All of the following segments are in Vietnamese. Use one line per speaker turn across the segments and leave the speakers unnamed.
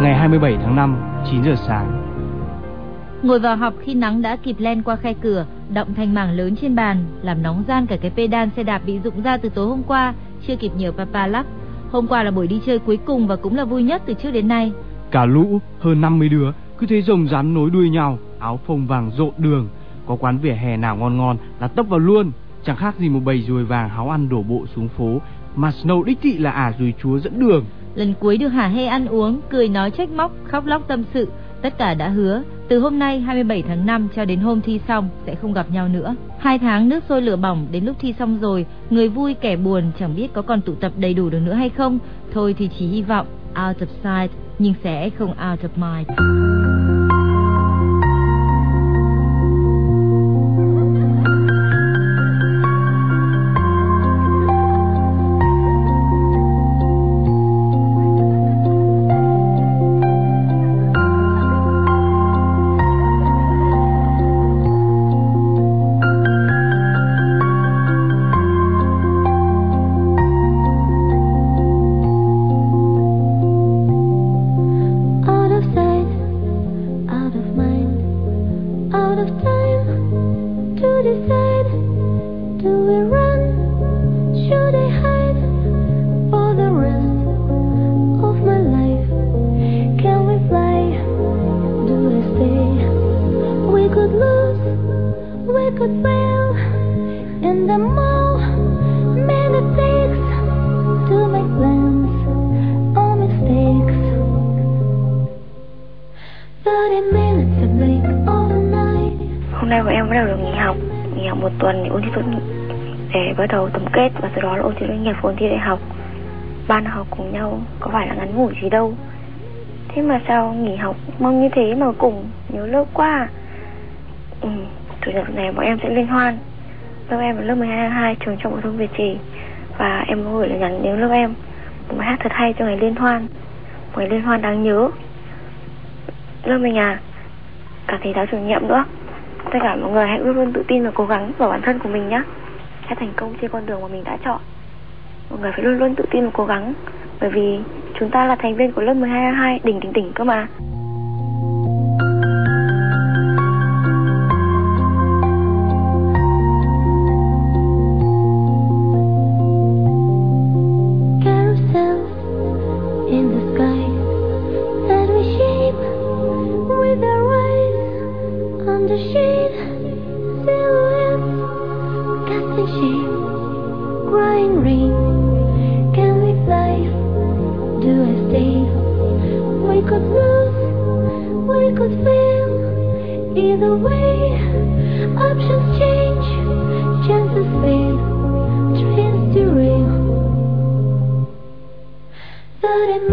Ngày 27 tháng 5, 9 giờ sáng.
Ngồi vào học khi nắng đã kịp len qua khe cửa, động thành mảng lớn trên bàn, làm nóng gian cả cái pedal xe đạp bị rụng ra từ tối hôm qua, chưa kịp nhờ papa lắc. Hôm qua là buổi đi chơi cuối cùng và cũng là vui nhất từ trước đến nay.
Cả lũ hơn 50 đứa cứ thế rồng rắn nối đuôi nhau, áo phông vàng rộn đường. Có quán vỉa hè nào ngon ngon là tấp vào luôn. Chẳng khác gì một bầy ruồi vàng háo ăn đổ bộ xuống phố mà Snow đích thị là ả ruồi chúa dẫn đường.
Lần cuối được hà hê ăn uống, cười nói trách móc, khóc lóc tâm sự, tất cả đã hứa từ hôm nay 27 tháng 5 cho đến hôm thi xong sẽ không gặp nhau nữa. Hai tháng nước sôi lửa bỏng đến lúc thi xong rồi, người vui kẻ buồn chẳng biết có còn tụ tập đầy đủ được nữa hay không. Thôi thì chỉ hy vọng out of sight nhưng sẽ không out of mind.
Bắt đầu tổng kết và sau đó là ôn thi tốt nghiệp và ôn thi đại học. Ban học cùng nhau có phải là ngắn ngủi gì đâu. Thế mà sao nghỉ học mong như thế mà cùng nhớ lớp quá à? ừ, Chủ nhật này bọn em sẽ liên hoan. Lớp em là lớp 12 trường trọng phổ thông Việt Trì. Và em gửi lời nhắn đến lớp em. Một bài hát thật hay cho ngày liên hoan. Một ngày liên hoan đáng nhớ. Lớp mình à Cả thầy giáo chủ nhiệm nữa. Tất cả mọi người hãy luôn luôn tự tin và cố gắng vào bản thân của mình nhé sẽ thành công trên con đường mà mình đã chọn. Mọi người phải luôn luôn tự tin và cố gắng, bởi vì chúng ta là thành viên của lớp 12 2 đỉnh đỉnh đỉnh cơ mà.
Either way, options change, chances fade, dreams derail. But
it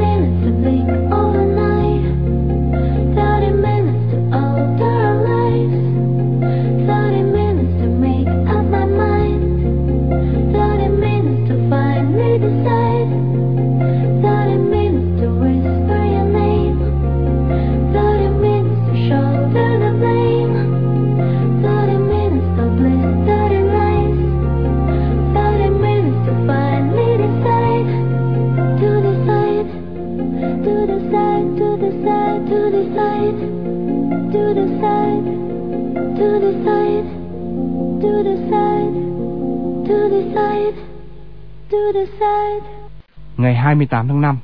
28 tháng 5.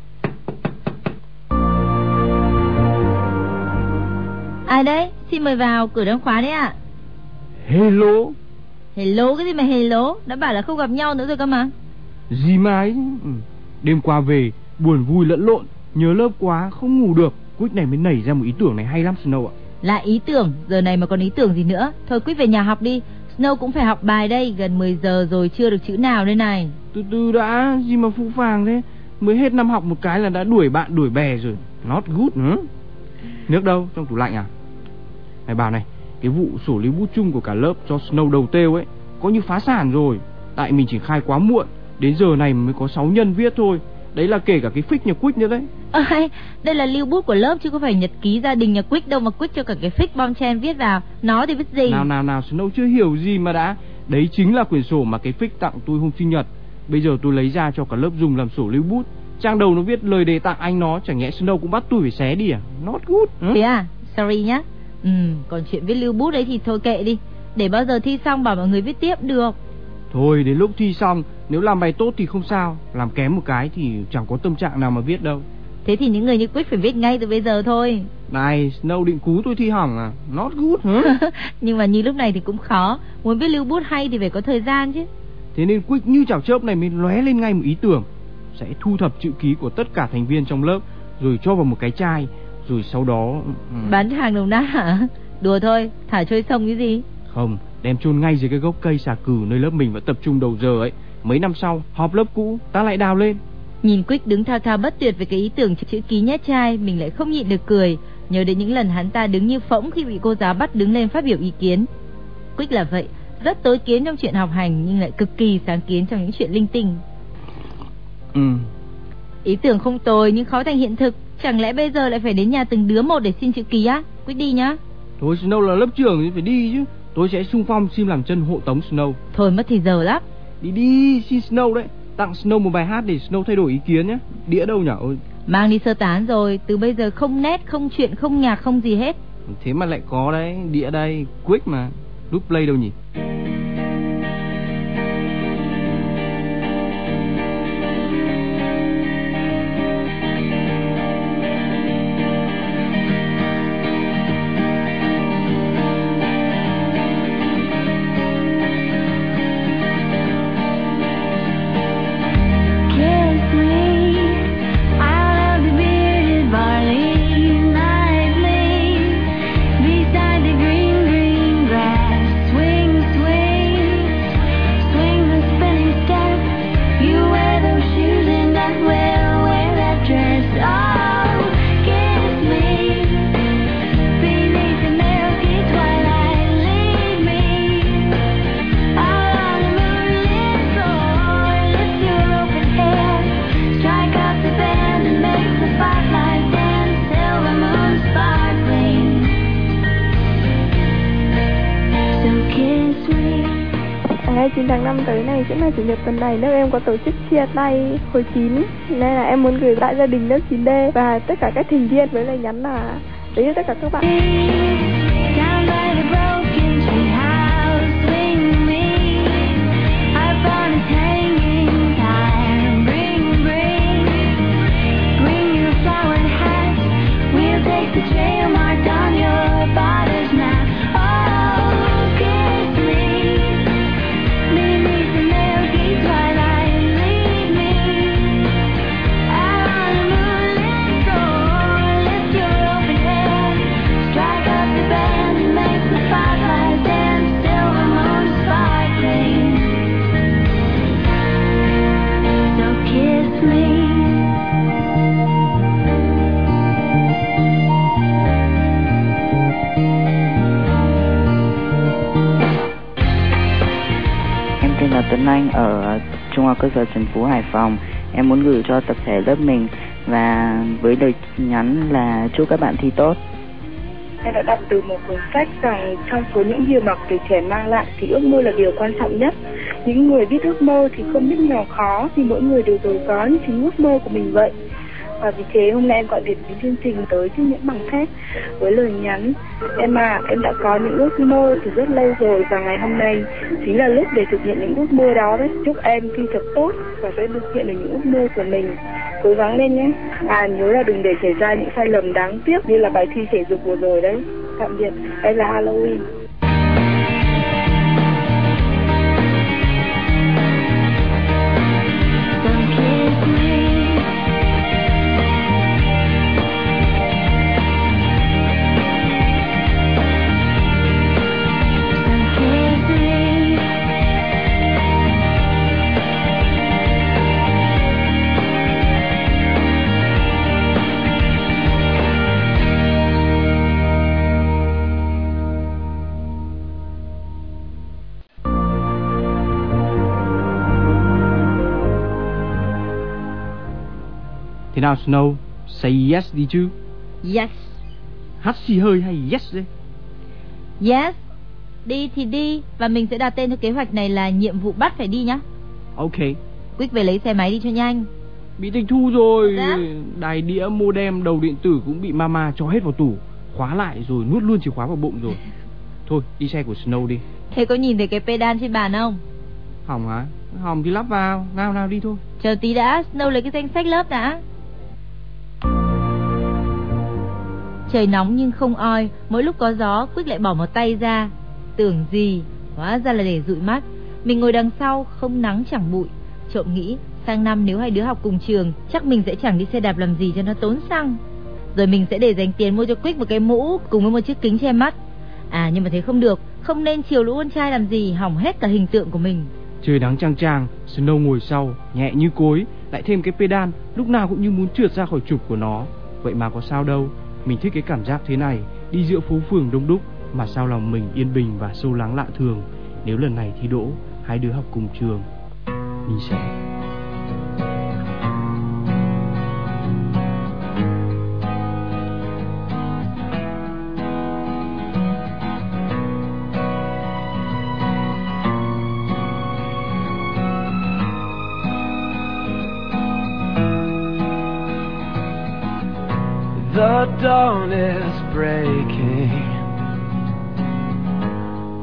Ai đấy? Xin mời vào, cửa đang khóa đấy ạ.
Hello,
Hello cái gì mà hello? Đã bảo là không gặp nhau nữa rồi cơ mà.
gì mà ấy. Ừ. Đêm qua về, buồn vui lẫn lộn, nhớ lớp quá, không ngủ được. Quyết này mới nảy ra một ý tưởng này hay lắm Snow ạ.
Lại ý tưởng, giờ này mà còn ý tưởng gì nữa. Thôi quyết về nhà học đi. Snow cũng phải học bài đây, gần 10 giờ rồi chưa được chữ nào đây này.
Từ từ đã, gì mà phụ phàng thế. Mới hết năm học một cái là đã đuổi bạn đuổi bè rồi. Not good nữa. Nước đâu? Trong tủ lạnh à? Này bảo này, cái vụ sổ lý bút chung của cả lớp cho Snow đầu têu ấy, có như phá sản rồi. Tại mình triển khai quá muộn, đến giờ này mới có 6 nhân viết thôi. Đấy là kể cả cái phích nhà Quick nữa đấy.
Hay, đây là lưu bút của lớp chứ có phải nhật ký gia đình nhà Quick đâu mà Quick cho cả cái fix bom chen viết vào. Nó thì viết gì?
Nào nào nào Snow chưa hiểu gì mà đã Đấy chính là quyển sổ mà cái phích tặng tôi hôm sinh nhật Bây giờ tôi lấy ra cho cả lớp dùng làm sổ lưu bút Trang đầu nó viết lời đề tặng anh nó Chẳng nhẽ Snow cũng bắt tôi phải xé đi à Not good?
Thế à? Sorry nhá. Ừ, còn chuyện viết lưu bút đấy thì thôi kệ đi. Để bao giờ thi xong bảo mọi người viết tiếp được.
Thôi đến lúc thi xong Nếu làm bài tốt thì không sao Làm kém một cái thì chẳng có tâm trạng nào mà viết đâu
Thế thì những người như Quyết phải viết ngay từ bây giờ thôi.
Này Snow định cú tôi thi hỏng à Not good hả?
Nhưng mà như lúc này thì cũng khó. Muốn viết lưu bút hay thì phải có thời gian chứ.
Thế nên Quick như chảo chớp này mới lóe lên ngay một ý tưởng Sẽ thu thập chữ ký của tất cả thành viên trong lớp Rồi cho vào một cái chai Rồi sau đó ừ,
Bán hàng đồng nát hả? Đùa thôi, thả trôi sông cái gì?
Không, đem chôn ngay dưới cái gốc cây xà cừ Nơi lớp mình vẫn tập trung đầu giờ ấy Mấy năm sau, họp lớp cũ, ta lại đào lên
Nhìn Quick đứng thao thao bất tuyệt về cái ý tưởng chữ ký nhét chai, mình lại không nhịn được cười, nhớ đến những lần hắn ta đứng như phỗng khi bị cô giáo bắt đứng lên phát biểu ý kiến. Quick là vậy, rất tối kiến trong chuyện học hành nhưng lại cực kỳ sáng kiến trong những chuyện linh tinh.
Ừ,
Ý tưởng không tồi nhưng khó thành hiện thực, chẳng lẽ bây giờ lại phải đến nhà từng đứa một để xin chữ ký á? Quick đi nhá.
thôi Snow là lớp trưởng thì phải đi chứ Tôi sẽ sung phong xin làm chân hộ tống Snow
Thôi mất thì giờ lắm.
Đi đi, xin Snow đấy Tặng Snow một bài hát để Snow thay đổi ý kiến nhé Đĩa đâu nhở Ôi,
Mang đi sơ tán rồi, từ bây giờ không nét, không chuyện, không nhạc, không gì hết.
Thế mà lại có đấy, đĩa đây, Quick mà Lúc play đâu nhỉ?
Này lớp em có tổ chức chia tay hồi 9 nên là em muốn gửi lại gia đình lớp 9D và tất cả các thành viên với lời nhắn là đấy tất cả các bạn.
Down by the broken
là Tuấn Anh ở Trung học cơ sở Trần Phú, Hải Phòng. Em muốn gửi cho tập thể lớp mình và với lời nhắn là chúc các bạn thi tốt.
Em đã đọc từ một cuốn sách rằng trong số những điều mà tuổi trẻ mang lại thì ước mơ là điều quan trọng nhất. Những người biết ước mơ thì không biết nghèo khó, thì mỗi người đều giàu có như chính ước mơ của mình vậy. Và vì thế hôm nay em gọi điện đến chương trình tới chiếc những bằng thép với lời nhắn Em à, em đã có những ước mơ từ rất lâu rồi và ngày hôm nay chính là lúc để thực hiện những ước mơ đó đấy. Chúc em thi thật tốt và sẽ thực hiện được những ước mơ của mình. Cố gắng lên nhé. À nhớ là đừng để xảy ra những sai lầm đáng tiếc như là bài thi thể dục vừa rồi đấy. Tạm biệt. em là Halloween.
Nào Snow Say yes đi chứ
Yes.
Hát xì hơi hay yes đấy
Yes. Đi thì đi và mình sẽ đặt tên cho kế hoạch này là nhiệm vụ bắt phải đi nhá.
Ok
Quick về lấy xe máy đi cho nhanh.
Bị tịch thu rồi
Dạ.
Đài đĩa modem đầu điện tử cũng bị mama cho hết vào tủ Khóa lại rồi nuốt luôn chìa khóa vào bụng rồi Thôi đi xe của Snow đi
Thế có nhìn thấy cái pedal trên bàn không?
Hỏng hả Hỏng thì lắp vào Nào nào đi thôi
Chờ tí đã, Snow lấy cái danh sách lớp đã. Trời nóng nhưng không oi, mỗi lúc có gió, Quyết lại bỏ một tay ra. Tưởng gì, hóa ra là để dụi mắt. Mình ngồi đằng sau, không nắng chẳng bụi. Trộm nghĩ, sang năm nếu hai đứa học cùng trường, chắc mình sẽ chẳng đi xe đạp làm gì cho nó tốn xăng. Rồi mình sẽ để dành tiền mua cho Quyết một cái mũ cùng với một chiếc kính che mắt. À nhưng mà thế không được, không nên chiều lũ con trai làm gì, hỏng hết cả hình tượng của mình.
Trời nắng chang chang Snow ngồi sau Nhẹ như cối Lại thêm cái pedal Lúc nào cũng như muốn trượt ra khỏi trục của nó Vậy mà có sao đâu mình thích cái cảm giác thế này, Đi giữa phố phường đông đúc Mà sao lòng mình yên bình và sâu lắng lạ thường. Nếu lần này thi đỗ, Hai đứa học cùng trường, Mình sẽ
The dawn is breaking,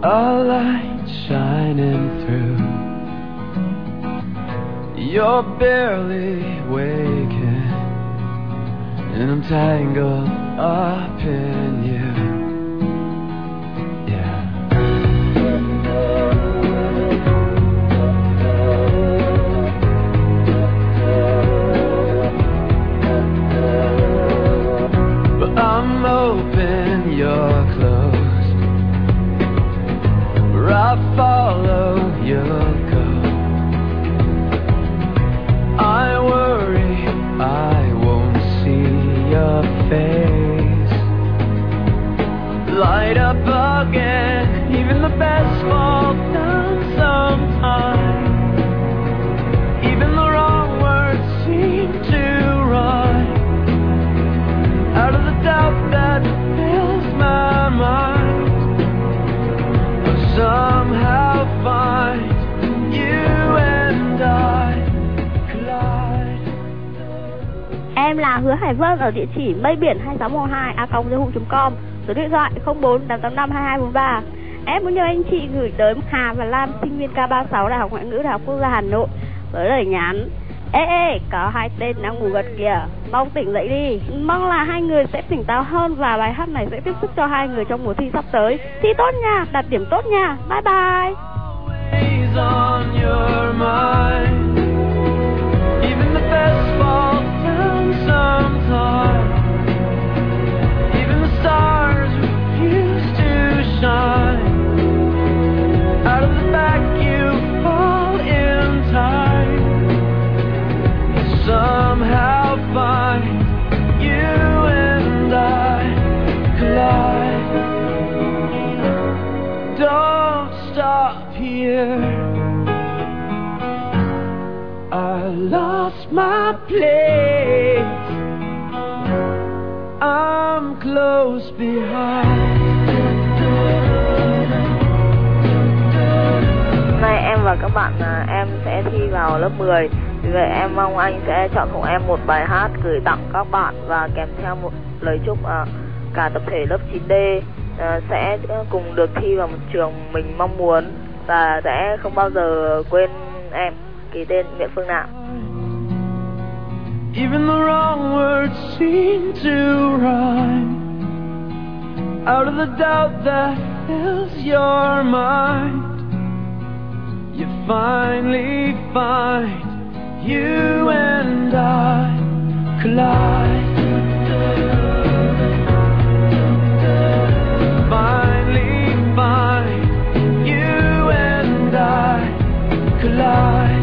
a light shining through. You're barely waking, and I'm tangled up in you. Up again, even the best fall down sometimes. Even the wrong words seem to rhyme out of the doubt that fills my mind. But somehow find you and I collide.
Em là Hứa Hải Vân ở địa chỉ mây biển 2612 a com số điện thoại 04 885 2243. Em muốn nhờ anh chị gửi tới Hà và Lam sinh viên K36 Đại học Ngoại ngữ Đại học Quốc gia Hà Nội với lời nhắn Ê ê, có hai tên đang ngủ gật kìa, mong tỉnh dậy đi. Mong là hai người sẽ tỉnh táo hơn và bài hát này sẽ tiếp sức cho hai người trong mùa thi sắp tới. Thi tốt nha, đạt điểm tốt nha. Bye bye.
Even the best fall down sometime. Even the stars place. I'm close behind.
Và các bạn à, em sẽ thi vào lớp 10 Vì vậy em mong anh sẽ chọn cùng em một bài hát gửi tặng các bạn Và kèm theo một lời chúc à, cả tập thể lớp 9D à, sẽ cùng được thi vào một trường mình mong muốn Và sẽ không bao giờ quên em Ký tên Nguyễn Phương Nạm.
Even the wrong words seem to rhyme. Out of the doubt that fills your mind, you finally find you and I collide. Finally find you and I collide.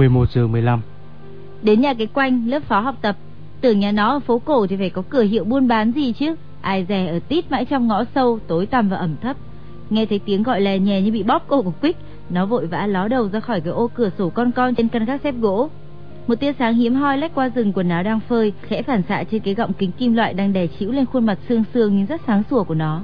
11 giờ 15
Đến nhà cái quanh lớp phó học tập. Tưởng nhà nó ở phố cổ thì phải có cửa hiệu buôn bán gì chứ? Ai dè ở tít mãi trong ngõ sâu Tối tăm và ẩm thấp. Nghe thấy tiếng gọi lè nhè như bị bóp cổ của Quick Nó vội vã ló đầu ra khỏi cái ô cửa sổ con con trên căn gác xếp gỗ. Một tia sáng hiếm hoi lách qua rừng quần áo đang phơi Khẽ phản xạ trên cái gọng kính kim loại đang đè chĩu lên khuôn mặt xương xương nhưng rất sáng sủa của nó.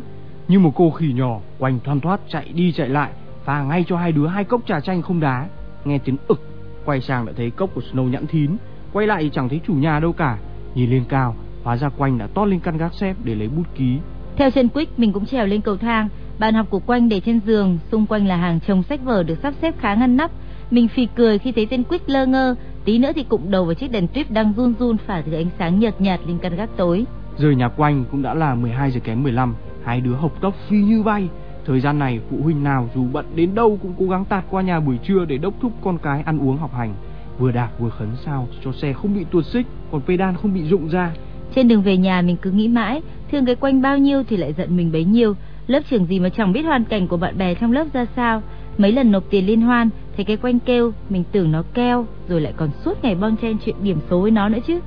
Như một cô khỉ nhỏ Quanh thoăn thoát chạy đi chạy lại Pha ngay cho hai đứa hai cốc trà chanh không đá. Nghe tiếng ực Quay sang đã thấy cốc của Snow nhẵn thín Quay lại chẳng thấy chủ nhà đâu cả. Nhìn lên cao Hóa ra quanh đã tót lên căn gác xếp để lấy bút ký.
Theo chân Quick mình cũng trèo lên cầu thang. Bàn học của Quanh để trên giường Xung quanh là hàng chồng sách vở được sắp xếp khá ngăn nắp. Mình phì cười khi thấy tên Quick lơ ngơ Tí nữa thì cụm đầu vào chiếc đèn tuyếp đang run run phả từ ánh sáng nhợt nhạt lên căn gác tối.
Rời nhà quanh cũng đã là 12 giờ kém 15 Hai đứa học tốc phi như bay Thời gian này, phụ huynh nào dù bận đến đâu cũng cố gắng tạt qua nhà buổi trưa để đốc thúc con cái ăn uống học hành. Vừa đạp vừa khấn sao, cho xe không bị tuột xích, Còn pedal không bị rụng ra.
Trên đường về nhà, mình cứ nghĩ mãi, Thương cái quanh bao nhiêu thì lại giận mình bấy nhiêu. Lớp trưởng gì mà chẳng biết hoàn cảnh của bạn bè trong lớp ra sao. Mấy lần nộp tiền liên hoan, Thấy cái quanh kêu, Mình tưởng nó keo, Rồi lại còn suốt ngày bon chen chuyện điểm số với nó nữa chứ.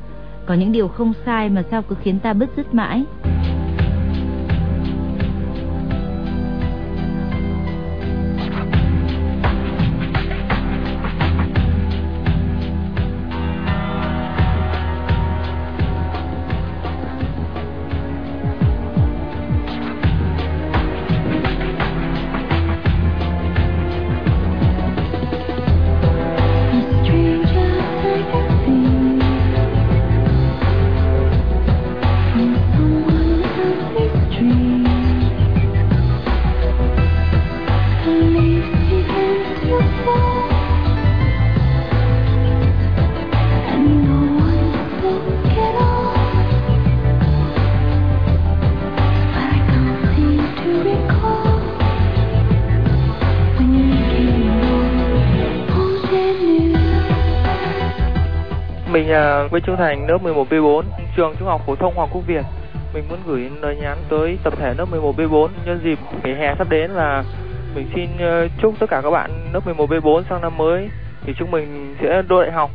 Có những điều không sai mà sao cứ khiến ta bứt rứt mãi.
Nhà Nguyễn Trung Thành, lớp 11B4, trường Trung học phổ thông Hoàng Quốc Việt. Mình muốn gửi lời nhắn tới tập thể lớp 11B4 nhân dịp nghỉ hè sắp đến là mình xin ờ, chúc tất cả các bạn lớp 11B4 sang năm mới thì chúng mình sẽ đỗ đại học.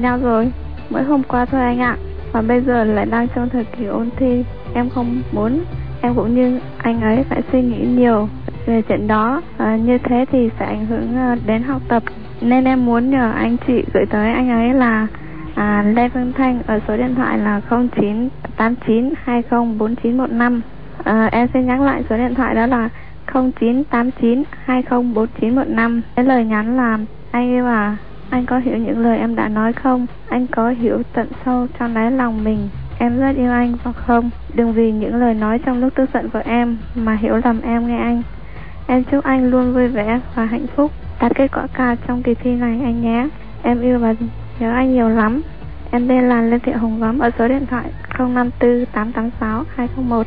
Người nhau rồi. Mới hôm qua thôi anh ạ. Và bây giờ lại đang trong thời kỳ ôn thi. Em không muốn. Em cũng như anh ấy phải suy nghĩ nhiều Về chuyện đó. À, Như thế thì sẽ ảnh hưởng ờ, đến học tập. Nên em muốn nhờ anh chị gửi tới anh ấy là à, Lê Phương Thanh ở số điện thoại là 0989204915 à, ờ, Em xin nhắc lại số điện thoại đó là 0989204915 Cái lời nhắn là anh yêu à, anh có hiểu những lời em đã nói không? Anh có hiểu tận sâu trong đáy lòng mình. Em rất yêu anh hoặc không? Đừng vì những lời nói trong lúc tức giận của em mà hiểu lầm em nghe anh. Em chúc anh luôn vui vẻ và hạnh phúc. Đạt kết quả cao trong kỳ thi này anh nhé. Em yêu và nhớ anh nhiều lắm. Em tên là Lê Thị Hồng Gấm ở số điện thoại 054 886 201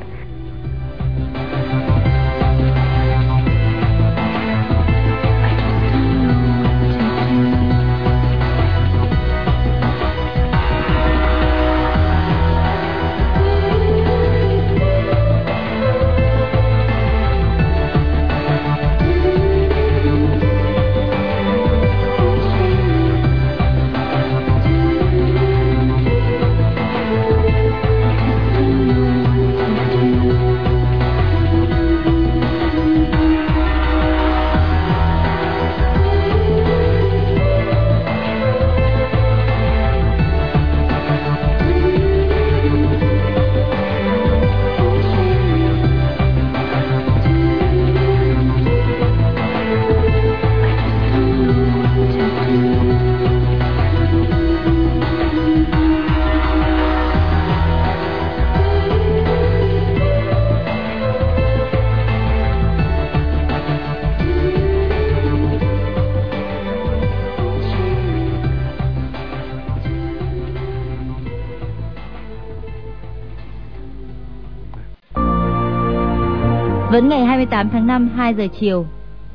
Vẫn ngày 28 tháng 5 2 giờ chiều.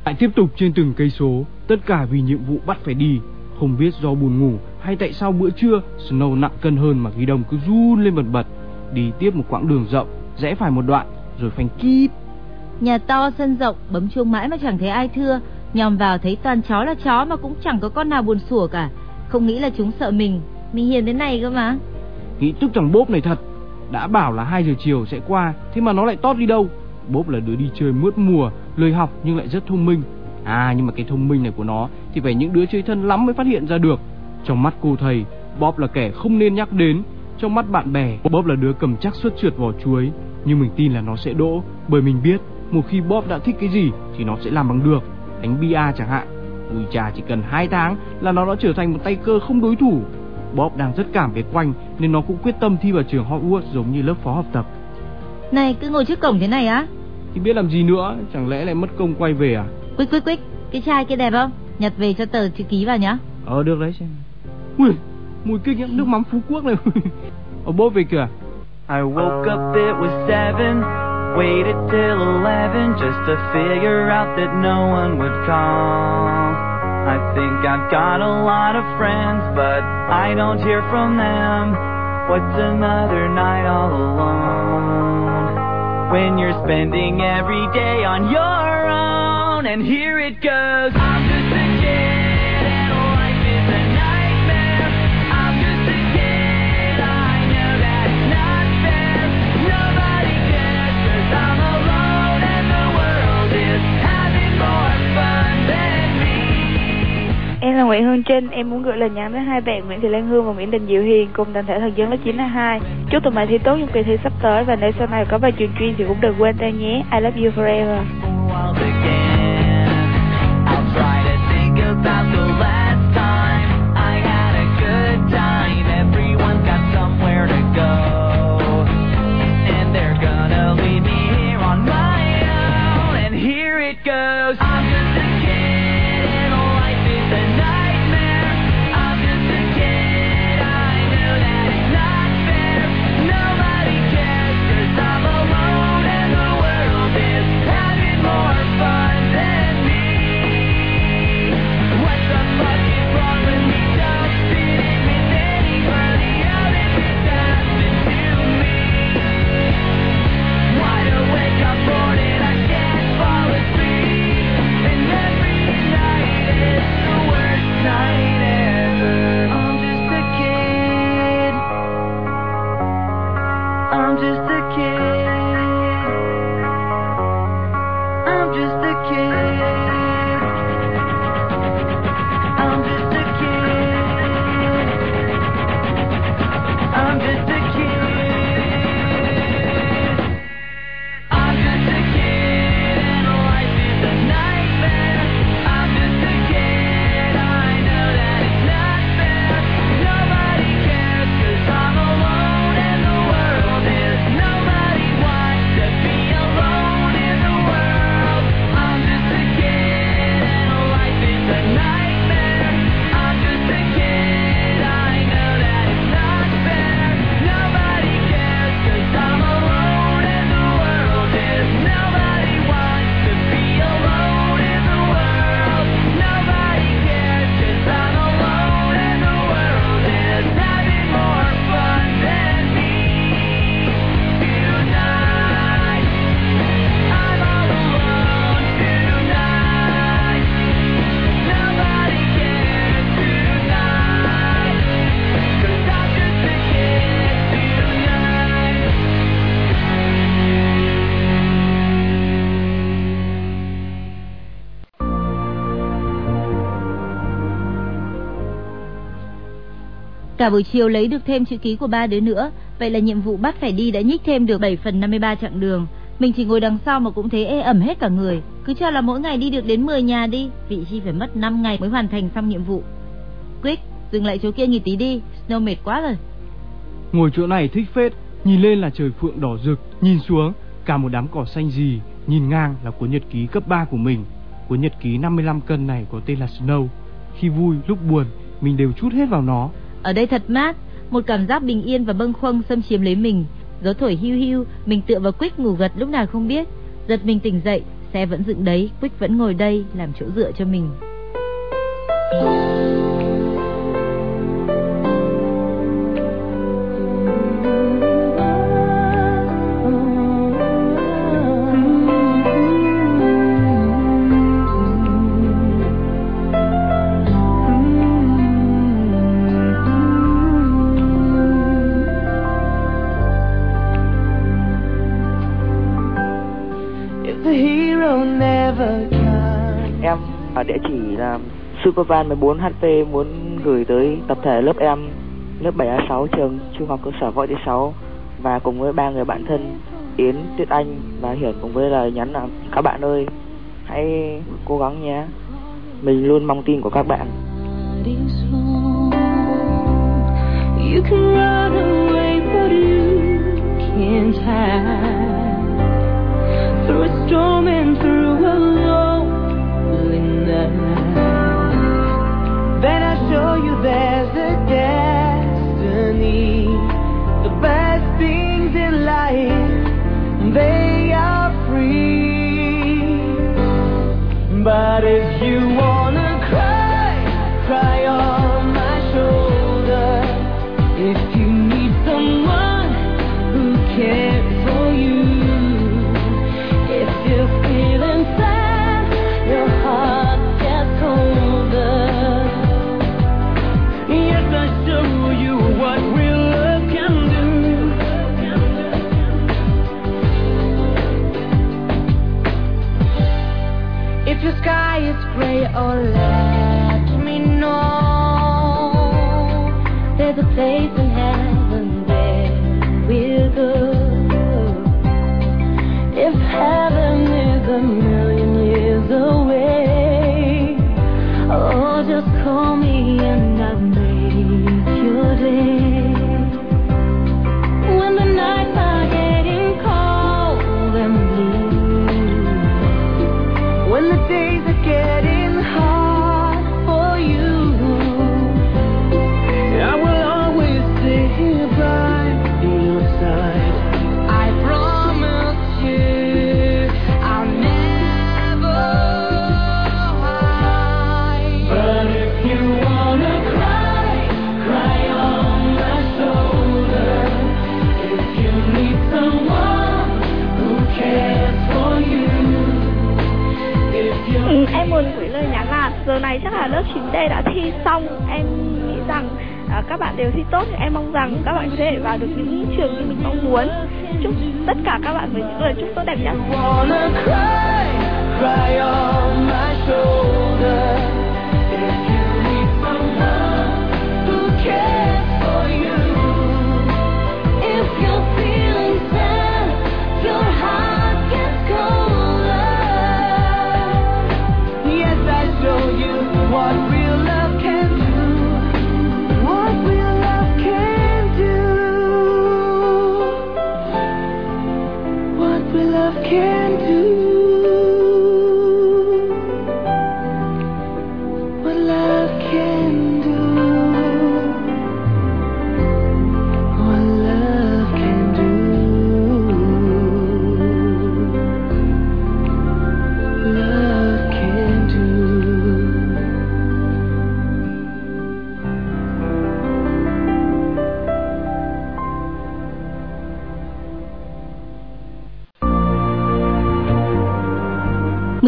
Lại tiếp tục trên từng cây số, tất cả vì nhiệm vụ bắt phải đi. Không biết do buồn ngủ hay tại sao bữa trưa Snow nặng cân hơn mà ghi đông cứ run lên bật bật. Đi tiếp một quãng đường rộng, rẽ phải một đoạn, rồi phanh kíp.
Nhà to sân rộng, bấm chuông mãi mà chẳng thấy ai thưa. Nhòm vào thấy toàn chó là chó mà cũng chẳng có con nào buồn sủa cả. Không nghĩ là chúng sợ mình. Mình hiền thế này cơ mà.
Nghĩ tức thằng bốp này thật. Đã bảo là 2 giờ chiều sẽ qua, thế mà nó lại tót đi đâu? Bốp là đứa đi chơi mướt mùa, lười học nhưng lại rất thông minh. À nhưng mà cái thông minh này của nó thì phải những đứa chơi thân lắm mới phát hiện ra được. Trong mắt cô thầy, Bob là kẻ không nên nhắc đến. Trong mắt bạn bè, Bob là đứa cầm chắc suốt trượt vỏ chuối. Nhưng mình tin là nó sẽ đỗ, bởi mình biết một khi Bob đã thích cái gì thì nó sẽ làm bằng được. Đánh bia chẳng hạn. Ui cha chỉ cần 2 tháng là nó đã trở thành một tay cơ không đối thủ. Bob đang rất cảm về quanh nên nó cũng quyết tâm thi vào trường Hogwarts giống như lớp phó học tập.
Này cứ ngồi trước cổng thế này á?
Thì biết làm gì nữa, chẳng lẽ lại mất công quay về à?
Quýt quýt quýt, cái chai kia đẹp không? Nhặt về cho tờ chữ ký vào nhá.
Ờ được đấy xem. Ui, mùi kinh lắm, nước mắm Phú Quốc này. Ở bố về kìa.
I woke up, it was seven. Waited till eleven just to figure out that no one would call. I think I've got a lot of friends, but I don't hear from them. What's another night all alone? When you're spending every day on your own, and here it goes. I'm
là Nguyễn Hương Trinh, em muốn gửi lời nhắn đến hai bạn Nguyễn Thị Lan Hương và Nguyễn Đình Diệu Hiền cùng toàn thể thần dân lớp 92. Chúc tụi mày thi tốt trong kỳ thi sắp tới và nếu sau này có bài truyền chuyên thì cũng đừng quên tao nhé. I love you forever.
Cả buổi chiều lấy được thêm chữ ký của ba đứa nữa, vậy là nhiệm vụ bắt phải đi đã nhích thêm được 7 phần 53 chặng đường. Mình chỉ ngồi đằng sau mà cũng thấy ê ẩm hết cả người. Cứ cho là mỗi ngày đi được đến 10 nhà đi, vị chi phải mất 5 ngày mới hoàn thành xong nhiệm vụ. Quick, dừng lại chỗ kia nghỉ tí đi, Snow mệt quá rồi.
Ngồi chỗ này thích phết, nhìn lên là trời phượng đỏ rực, nhìn xuống cả một đám cỏ xanh gì, nhìn ngang là cuốn nhật ký cấp 3 của mình. Cuốn nhật ký 55 cân này có tên là Snow. Khi vui, lúc buồn, mình đều chút hết vào nó.
Ở đây thật mát, một cảm giác bình yên và bâng khuâng xâm chiếm lấy mình. Gió thổi hiu hiu, mình tựa vào Quick ngủ gật lúc nào không biết. Giật mình tỉnh dậy, xe vẫn dựng đấy, Quick vẫn ngồi đây làm chỗ dựa cho mình.
If
Supervan 14HP muốn gửi tới tập thể lớp em lớp 7A6 trường trung học cơ sở Võ Thị 6 và cùng với ba người bạn thân Yến, Tuyết Anh và Hiển cùng với lời nhắn là các bạn ơi hãy cố gắng nhé. Mình luôn mong tin của các bạn.
You can run away, but you can't hide. Through a storm and through a lonely
show you there's a destiny. The best things in life, they are free. But if you wanna cry, cry on my shoulder. If
được như mình mong muốn. Chúc tất cả các bạn với những lời chúc tốt đẹp nhất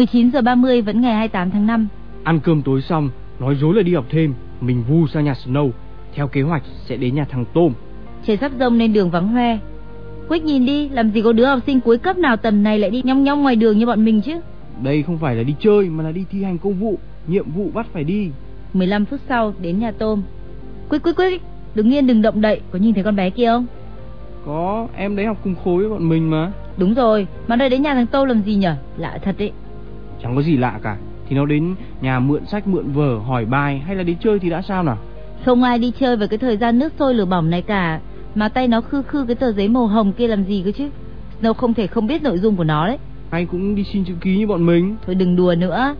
19 giờ 30 vẫn ngày 28 tháng 5.
Ăn cơm tối xong, nói dối là đi học thêm, mình vu sang nhà Snow. Theo kế hoạch sẽ đến nhà thằng Tôm.
Trời sắp rông nên đường vắng hoe. Quick nhìn đi, làm gì có đứa học sinh cuối cấp nào tầm này lại đi nhong nhong ngoài đường như bọn mình chứ.
Đây không phải là đi chơi mà là đi thi hành công vụ, nhiệm vụ bắt phải đi.
15 phút sau đến nhà Tôm. Quick quick quick, đứng yên đừng động đậy, có nhìn thấy con bé kia không?
Có, em đấy học cùng khối với bọn mình mà.
Đúng rồi, mà đây đến nhà thằng Tô làm gì nhở? Lạ thật đấy.
Chẳng có gì lạ cả. Thì nó đến nhà mượn sách mượn vở hỏi bài hay là đi chơi thì đã sao nào?
Không ai đi chơi vào cái thời gian nước sôi lửa bỏng này cả. Mà tay nó khư khư cái tờ giấy màu hồng kia làm gì cơ chứ? Snow không thể không biết nội dung của nó đấy.
Hay cũng đi xin chữ ký như bọn mình.
Thôi đừng đùa nữa.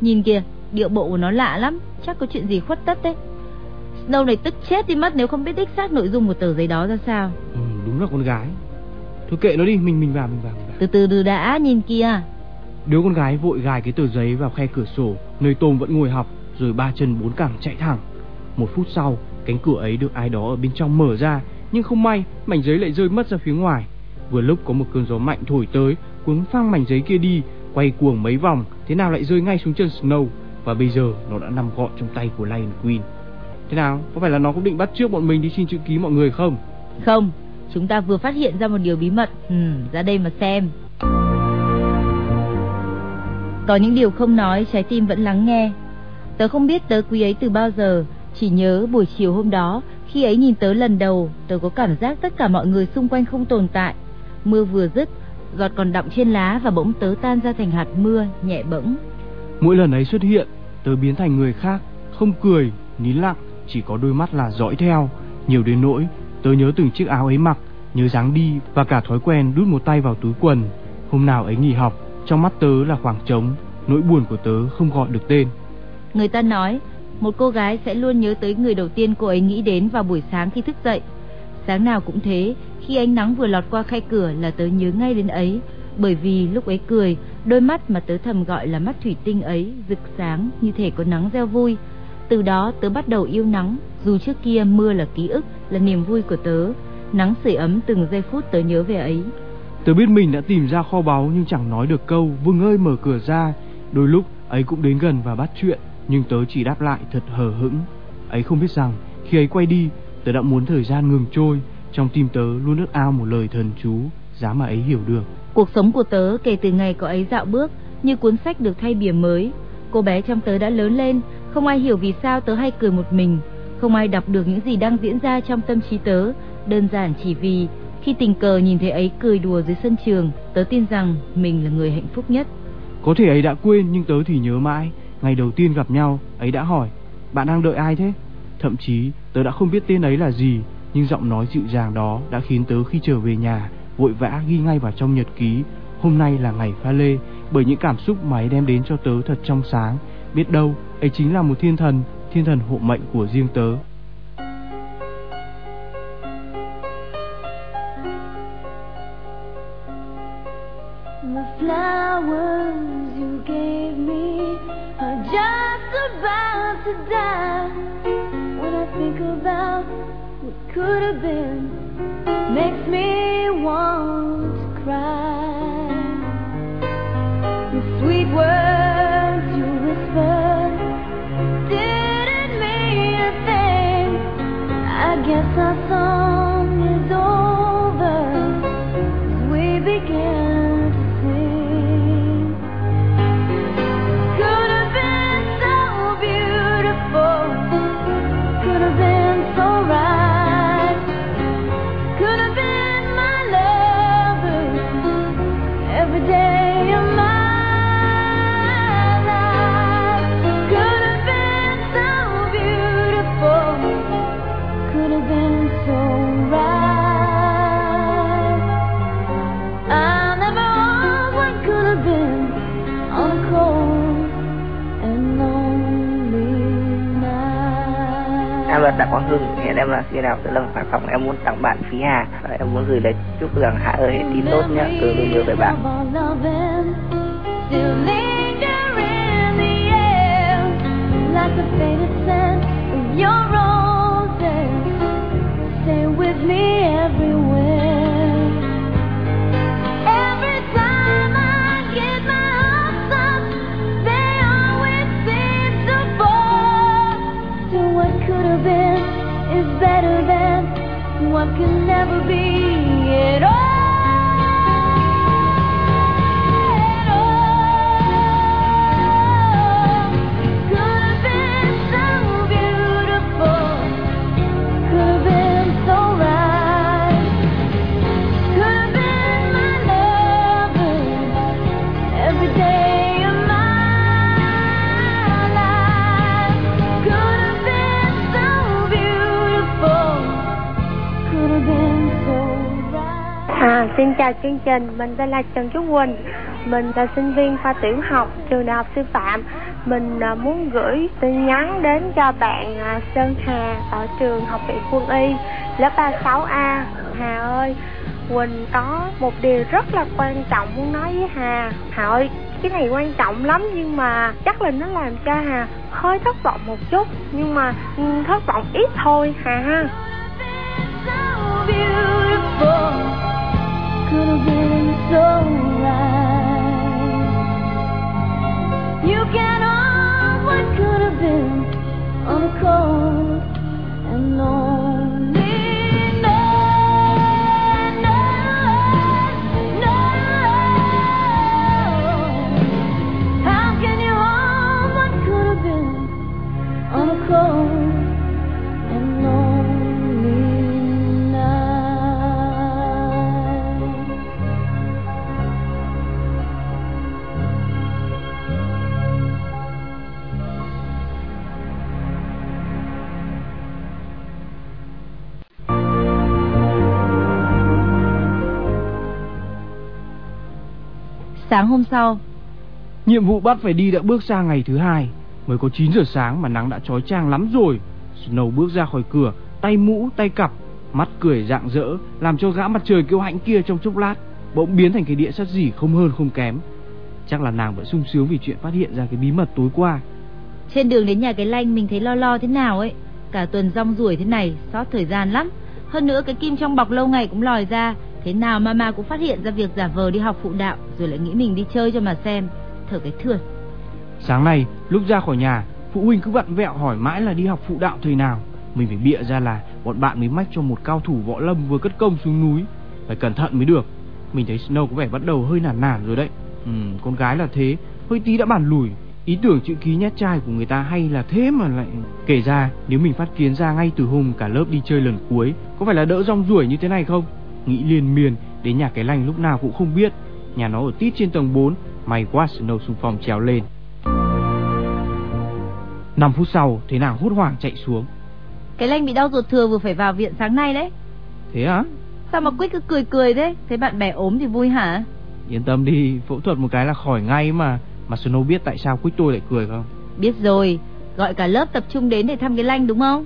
Nhìn kìa, điệu bộ của nó lạ lắm. Chắc có chuyện gì khuất tất đấy. Snow này tức chết đi mất nếu không biết đích xác nội dung của tờ giấy đó ra sao.
Ừ, đúng là con gái. Thôi kệ nó đi, mình mình vào mình vào. Mình vào.
Từ từ từ đã, nhìn kìa.
Đứa con gái vội gài cái tờ giấy vào khe cửa sổ Nơi Tôm vẫn ngồi học Rồi ba chân bốn cẳng chạy thẳng Một phút sau cánh cửa ấy được ai đó ở bên trong mở ra Nhưng không may mảnh giấy lại rơi mất ra phía ngoài Vừa lúc có một cơn gió mạnh thổi tới Cuốn phăng mảnh giấy kia đi Quay cuồng mấy vòng Thế nào lại rơi ngay xuống chân Snow Và bây giờ nó đã nằm gọn trong tay của Lion Queen Thế nào có phải là nó cũng định bắt trước bọn mình đi xin chữ ký mọi người không
Không, chúng ta vừa phát hiện ra một điều bí mật. Ừ, ra đây mà xem. Có những điều không nói, trái tim vẫn lắng nghe. Tớ không biết tớ quý ấy từ bao giờ, chỉ nhớ buổi chiều hôm đó, khi ấy nhìn tớ lần đầu, tớ có cảm giác tất cả mọi người xung quanh không tồn tại. Mưa vừa dứt, giọt còn đọng trên lá và bỗng tớ tan ra thành hạt mưa, nhẹ bẫng.
Mỗi lần ấy xuất hiện Tớ biến thành người khác Không cười, nín lặng Chỉ có đôi mắt là dõi theo Nhiều đến nỗi Tớ nhớ từng chiếc áo ấy mặc Nhớ dáng đi Và cả thói quen đút một tay vào túi quần Hôm nào ấy nghỉ học trong mắt tớ là khoảng trống Nỗi buồn của tớ không gọi được tên
Người ta nói, một cô gái sẽ luôn nhớ tới người đầu tiên cô ấy nghĩ đến vào buổi sáng khi thức dậy. Sáng nào cũng thế, khi ánh nắng vừa lọt qua khe cửa là tớ nhớ ngay đến ấy, bởi vì lúc ấy cười, đôi mắt mà tớ thầm gọi là mắt thủy tinh ấy rực sáng như thể có nắng gieo vui. Từ đó tớ bắt đầu yêu nắng, dù trước kia mưa là ký ức, là niềm vui của tớ. Nắng sưởi ấm từng giây phút tớ nhớ về ấy.
Tớ biết mình đã tìm ra kho báu Nhưng chẳng nói được câu. Vương ơi mở cửa ra. Đôi lúc ấy cũng đến gần và bắt chuyện Nhưng tớ chỉ đáp lại thật hờ hững. Ấy không biết rằng Khi ấy quay đi Tớ đã muốn thời gian ngừng trôi. Trong tim tớ luôn ước ao một lời thần chú Giá mà ấy hiểu được.
Cuộc sống của tớ kể từ ngày cậu ấy dạo bước như cuốn sách được thay bìa mới. Cô bé trong tớ đã lớn lên, không ai hiểu vì sao tớ hay cười một mình, không ai đọc được những gì đang diễn ra trong tâm trí tớ, đơn giản chỉ vì khi tình cờ nhìn thấy ấy cười đùa dưới sân trường, tớ tin rằng mình là người hạnh phúc nhất.
Có thể ấy đã quên nhưng tớ thì nhớ mãi. Ngày đầu tiên gặp nhau Ấy đã hỏi Bạn đang đợi ai thế? Thậm chí tớ đã không biết tên ấy là gì Nhưng giọng nói dịu dàng đó đã khiến tớ khi trở về nhà Vội vã ghi ngay vào trong nhật ký Hôm nay là ngày pha lê. Bởi những cảm xúc mà ấy đem đến cho tớ thật trong sáng. Biết đâu ấy chính là một thiên thần Thiên thần hộ mệnh của riêng tớ.
The flowers you gave me are just about to die. When I think about what could have been, makes me want to cry. Sweet words night.
Em là Đặng Hưng, hiện em là xin nào tự lâm phải Phòng. Em muốn tặng bạn Phí Hà. Và Em muốn gửi lời chúc rằng hạ ơi hãy tin tốt nhé, từ luôn nhớ về bạn.
Like the faded scent of your roses. Stay with me
trình, mình tên là Trần Trúc Quỳnh. Mình là sinh viên khoa tiểu học trường đại học sư phạm. Mình à, muốn gửi tin nhắn đến cho bạn à, Sơn Hà ở trường học viện quân y lớp 36A Hà ơi,
Quỳnh có một điều rất là quan trọng muốn nói với Hà. Hà ơi cái này quan trọng lắm nhưng mà chắc là nó làm cho Hà hơi thất vọng một chút. Nhưng mà ừ, thất vọng ít thôi Hà ha.
Could have been so right. You can what could have been on a cold and lonely
Sáng hôm sau,
Nhiệm vụ bắt phải đi đã bước sang ngày thứ hai Mới có 9 giờ sáng mà nắng đã trói trang lắm rồi Snow bước ra khỏi cửa Tay mũ, tay cặp Mắt cười rạng rỡ Làm cho gã mặt trời kiêu hãnh kia trong chốc lát Bỗng biến thành cái đĩa sắt dỉ không hơn không kém Chắc là nàng vẫn sung sướng vì chuyện phát hiện ra cái bí mật tối qua
trên đường đến nhà cái lanh mình thấy lo lo thế nào ấy. Cả tuần rong ruổi thế này, sót thời gian lắm. Hơn nữa cái kim trong bọc lâu ngày cũng lòi ra. Thế nào mama cũng phát hiện ra việc giả vờ đi học phụ đạo rồi lại nghĩ mình đi chơi cho mà xem. Thở cái thườn.
Sáng nay lúc ra khỏi nhà Phụ huynh cứ vặn vẹo hỏi mãi là đi học phụ đạo thời nào. Mình phải bịa ra là Bọn bạn mới mách cho một cao thủ võ lâm vừa cất công xuống núi. Phải cẩn thận mới được. Mình thấy Snow có vẻ bắt đầu hơi nản nản rồi đấy. Ừ, Con gái là thế. Hơi tí đã bản lùi. Ý tưởng chữ ký nhát trai của người ta hay là thế mà lại Kể ra. Nếu mình phát kiến ra ngay từ hôm cả lớp đi chơi lần cuối Có phải là đỡ rong ruổi như thế này không? Nghĩ liên miên Đến nhà cái lành lúc nào cũng không biết Nhà nó ở tít trên tầng 4 May quá Snow xung phong trèo lên 5 phút sau thấy nàng hốt hoảng chạy xuống
Cái lanh bị đau ruột thừa vừa phải vào viện sáng nay đấy.
Thế á
Sao mà Quyết cứ cười cười thế? Thấy bạn bè ốm thì vui hả?
Yên tâm đi Phẫu thuật một cái là khỏi ngay mà Mà Snow biết tại sao Quick tôi lại cười không
Biết rồi, gọi cả lớp tập trung đến để thăm cái lanh đúng không?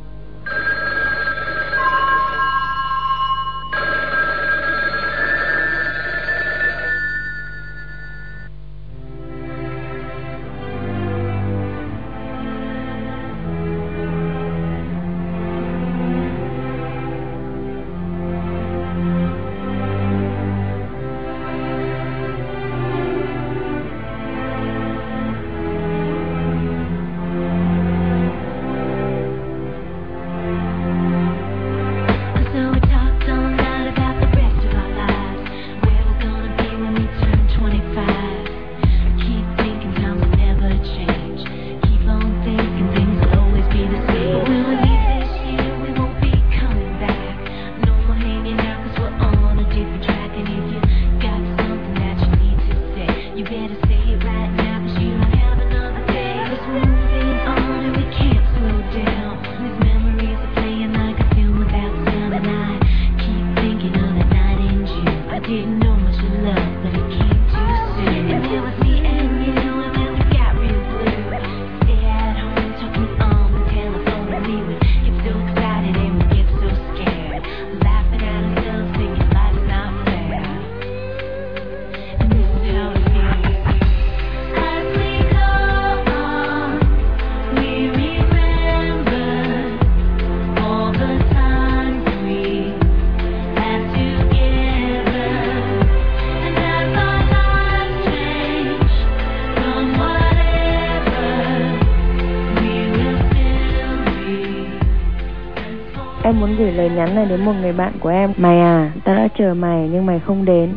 Lời nhắn này đến một người bạn của em. Mày à, tao đã chờ mày nhưng mày không đến.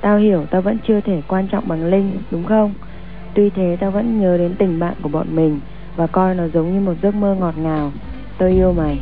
Tao hiểu tao vẫn chưa thể quan trọng bằng Linh, đúng không? Tuy thế tao vẫn nhớ đến tình bạn của bọn mình Và coi nó giống như một giấc mơ ngọt ngào. Tôi yêu mày.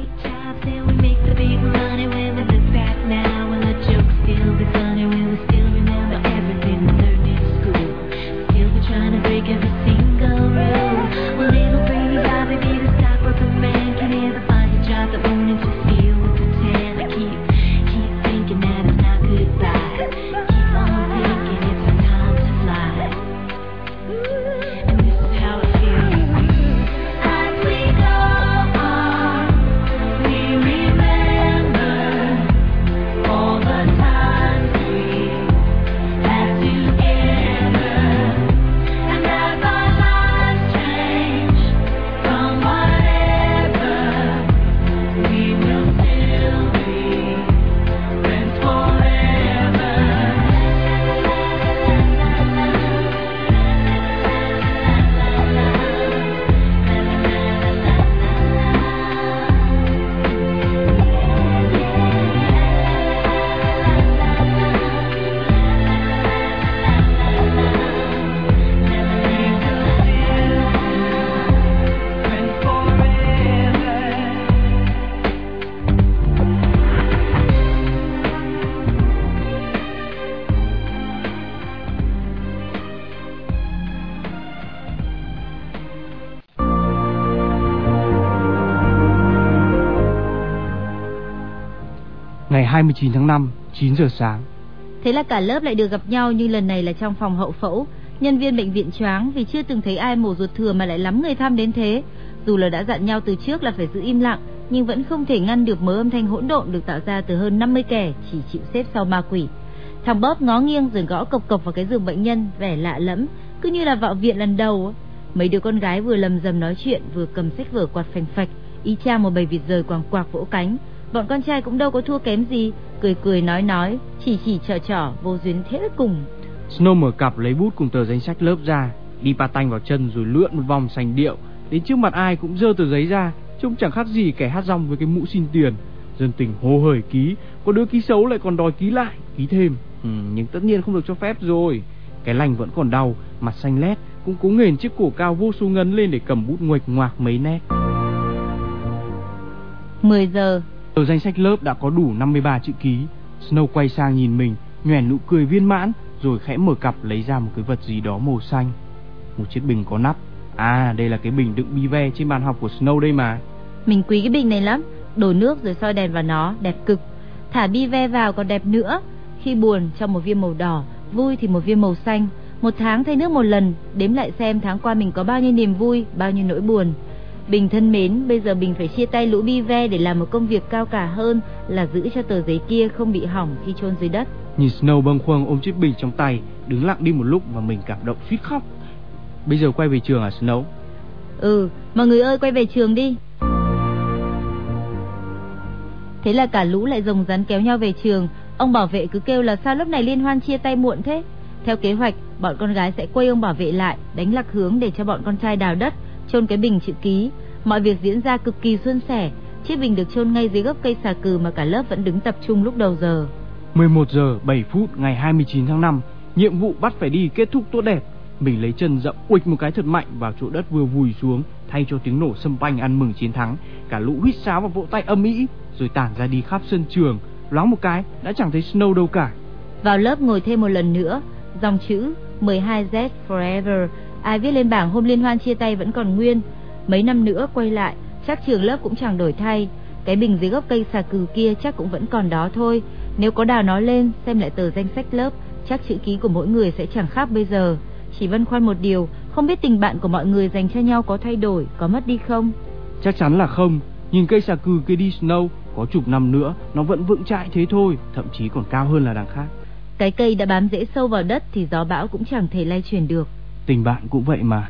29 tháng 5, 9 giờ sáng.
Thế là cả lớp lại được gặp nhau nhưng lần này là trong phòng hậu phẫu. Nhân viên bệnh viện choáng vì chưa từng thấy ai mổ ruột thừa mà lại lắm người thăm đến thế. Dù là đã dặn nhau từ trước là phải giữ im lặng, nhưng vẫn không thể ngăn được mớ âm thanh hỗn độn được tạo ra từ hơn 50 kẻ chỉ chịu xếp sau ma quỷ. Thằng Bóp ngó nghiêng rồi gõ cộc cộc vào cái giường bệnh nhân, vẻ lạ lẫm, cứ như là vào viện lần đầu. Mấy đứa con gái vừa lầm rầm nói chuyện, vừa cầm sách vở quạt phành phạch, y chang một bầy vịt rời quàng quạc vỗ cánh. Bọn con trai cũng đâu có thua kém gì, cười cười nói nói, chỉ chỉ trò trò, vô duyên thế cùng.
Snow mở cặp lấy bút cùng tờ danh sách lớp ra, đi pa tanh vào chân rồi lượn một vòng sành điệu, đến trước mặt ai cũng dơ tờ giấy ra, trông chẳng khác gì kẻ hát rong với cái mũ xin tiền. Dân tình hô hởi ký, có đứa ký xấu lại còn đòi ký lại, ký thêm. Ừ, nhưng tất nhiên không được cho phép rồi. Cái lành vẫn còn đau, mặt xanh lét, cũng cố nghền chiếc cổ cao vô số ngấn lên để cầm bút nguệch ngoạc mấy nét.
10 giờ,
Tờ danh sách lớp đã có đủ 53 chữ ký. Snow quay sang nhìn mình, nhoẻn nụ cười viên mãn, rồi khẽ mở cặp lấy ra một cái vật gì đó màu xanh. Một chiếc bình có nắp. À, đây là cái bình đựng bi ve trên bàn học của Snow đây mà.
mình quý cái bình này lắm, đổ nước rồi soi đèn vào nó, đẹp cực. Thả bi ve vào còn đẹp nữa. Khi buồn cho một viên màu đỏ, vui thì một viên màu xanh. Một tháng thay nước một lần, đếm lại xem tháng qua mình có bao nhiêu niềm vui, bao nhiêu nỗi buồn. Bình thân mến, bây giờ Bình phải chia tay lũ bi ve để làm một công việc cao cả hơn là giữ cho tờ giấy kia không bị hỏng khi chôn dưới đất.
Nhìn Snow bâng khuâng ôm chiếc bình trong tay, đứng lặng đi một lúc và mình cảm động suýt khóc. Bây giờ quay về trường à Snow?
Ừ, mọi người ơi quay về trường đi. Thế là cả lũ lại rồng rắn kéo nhau về trường. Ông bảo vệ cứ kêu là sao lớp này liên hoan chia tay muộn thế. Theo kế hoạch, bọn con gái sẽ quay ông bảo vệ lại, đánh lạc hướng để cho bọn con trai đào đất, chôn cái bình chữ ký. Mọi việc diễn ra cực kỳ suôn sẻ. Chiếc bình được chôn ngay dưới gốc cây xà cừ mà cả lớp vẫn đứng tập trung lúc đầu giờ.
11 giờ 7 phút ngày 29 tháng 5, nhiệm vụ bắt phải đi kết thúc tốt đẹp. Mình lấy chân dậm uịch một cái thật mạnh vào chỗ đất vừa vùi xuống, thay cho tiếng nổ sâm panh ăn mừng chiến thắng. Cả lũ huýt sáo và vỗ tay âm ĩ, rồi tản ra đi khắp sân trường. Loáng một cái đã chẳng thấy Snow đâu cả.
Vào lớp ngồi thêm một lần nữa, dòng chữ 12Z Forever ai viết lên bảng hôm liên hoan chia tay vẫn còn nguyên. Mấy năm nữa quay lại, chắc trường lớp cũng chẳng đổi thay. Cái bình dưới gốc cây xà cừ kia chắc cũng vẫn còn đó thôi. Nếu có đào nó lên, xem lại tờ danh sách lớp, chắc chữ ký của mỗi người sẽ chẳng khác bây giờ. Chỉ băn khoăn một điều, không biết tình bạn của mọi người dành cho nhau có thay đổi, có mất đi không?
Chắc chắn là không. Nhìn cây xà cừ kia đi Snow, có chục năm nữa nó vẫn vững chãi thế thôi, thậm chí còn cao hơn là đằng khác.
Cái cây đã bám rễ sâu vào đất thì gió bão cũng chẳng thể lay chuyển được.
Tình bạn cũng vậy mà.